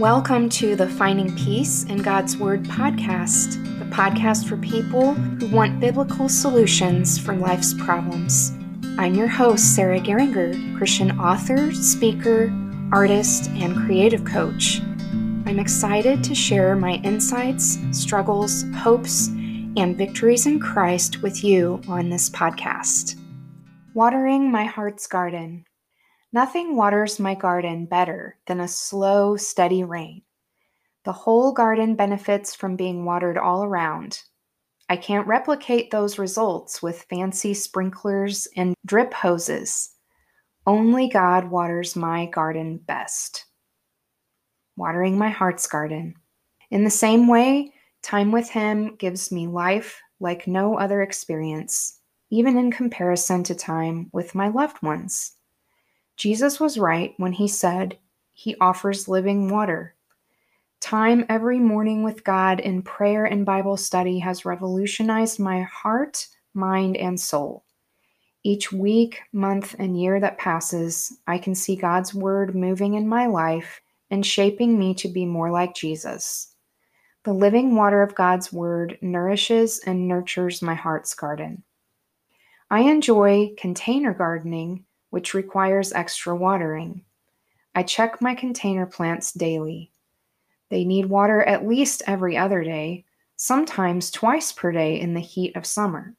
Welcome to the Finding Peace in God's Word podcast, the podcast for people who want biblical solutions for life's problems. I'm your host, Sarah Geringer, Christian author, speaker, artist, and creative coach. I'm excited to share my insights, struggles, hopes, and victories in Christ with you on this podcast. Watering my heart's garden. Nothing waters my garden better than a slow, steady rain. The whole garden benefits from being watered all around. I can't replicate those results with fancy sprinklers and drip hoses. Only God waters my garden best. Watering my heart's garden. In the same way, time with Him gives me life like no other experience, even in comparison to time with my loved ones. Jesus was right when he said he offers living water. Time every morning with God in prayer and Bible study has revolutionized my heart, mind, and soul. Each week, month, and year that passes, I can see God's Word moving in my life and shaping me to be more like Jesus. The living water of God's Word nourishes and nurtures my heart's garden. I enjoy container gardening which requires extra watering. I check my container plants daily. They need water at least every other day, sometimes twice per day in the heat of summer.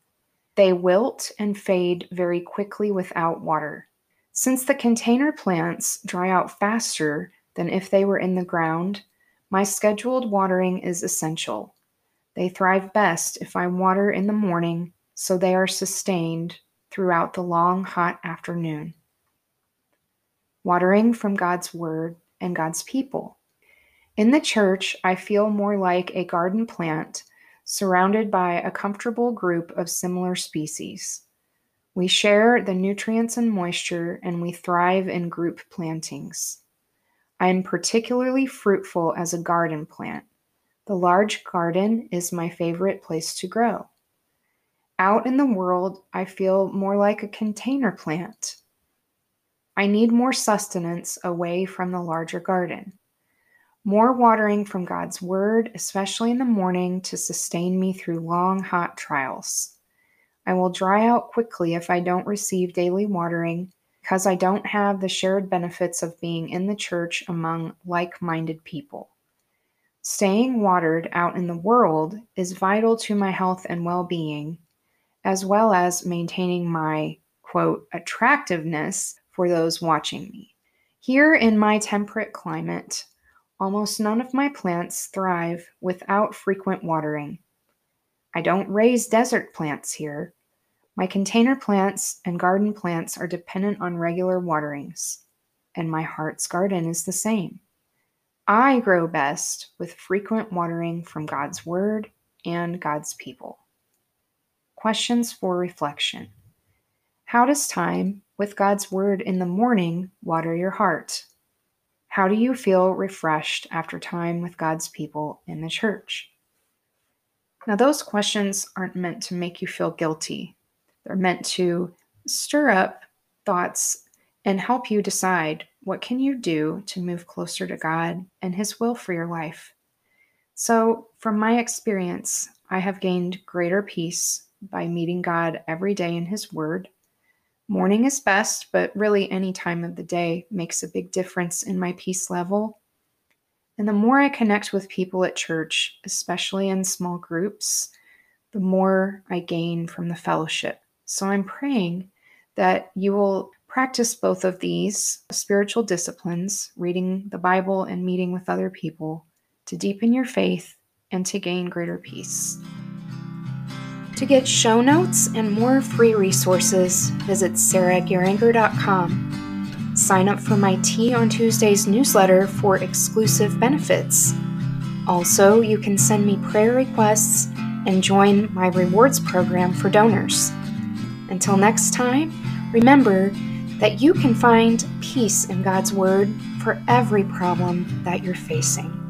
They wilt and fade very quickly without water. Since the container plants dry out faster than if they were in the ground, my scheduled watering is essential. They thrive best if I water in the morning so they are sustained throughout the long, hot afternoon. Watering from God's Word and God's people. In the church, I feel more like a garden plant surrounded by a comfortable group of similar species. We share the nutrients and moisture, and we thrive in group plantings. I am particularly fruitful as a garden plant. The large garden is my favorite place to grow. Out in the world, I feel more like a container plant. I need more sustenance away from the larger garden. More watering from God's Word, especially in the morning, to sustain me through long, hot trials. I will dry out quickly if I don't receive daily watering because I don't have the shared benefits of being in the church among like minded people. Staying watered out in the world is vital to my health and well being as well as maintaining my quote attractiveness for those watching me. Here in my temperate climate, almost none of my plants thrive without frequent watering. I don't raise desert plants here. My container plants and garden plants are dependent on regular waterings, and my heart's garden is the same. I grow best with frequent watering from God's Word and God's people. Questions for reflection. How does time with God's Word in the morning water your heart? How do you feel refreshed after time with God's people in the church? Now, those questions aren't meant to make you feel guilty. They're meant to stir up thoughts and help you decide what can you do to move closer to God and his will for your life. So, from my experience, I have gained greater peace by meeting God every day in His Word. Morning is best, but really any time of the day makes a big difference in my peace level. And the more I connect with people at church, especially in small groups, the more I gain from the fellowship. So I'm praying that you will practice both of these spiritual disciplines, reading the Bible and meeting with other people, to deepen your faith and to gain greater peace. To get show notes and more free resources, visit sarahgeringer.com. Sign up for my Tea on Tuesdays newsletter for exclusive benefits. Also, you can send me prayer requests and join my rewards program for donors. Until next time, remember that you can find peace in God's Word for every problem that you're facing.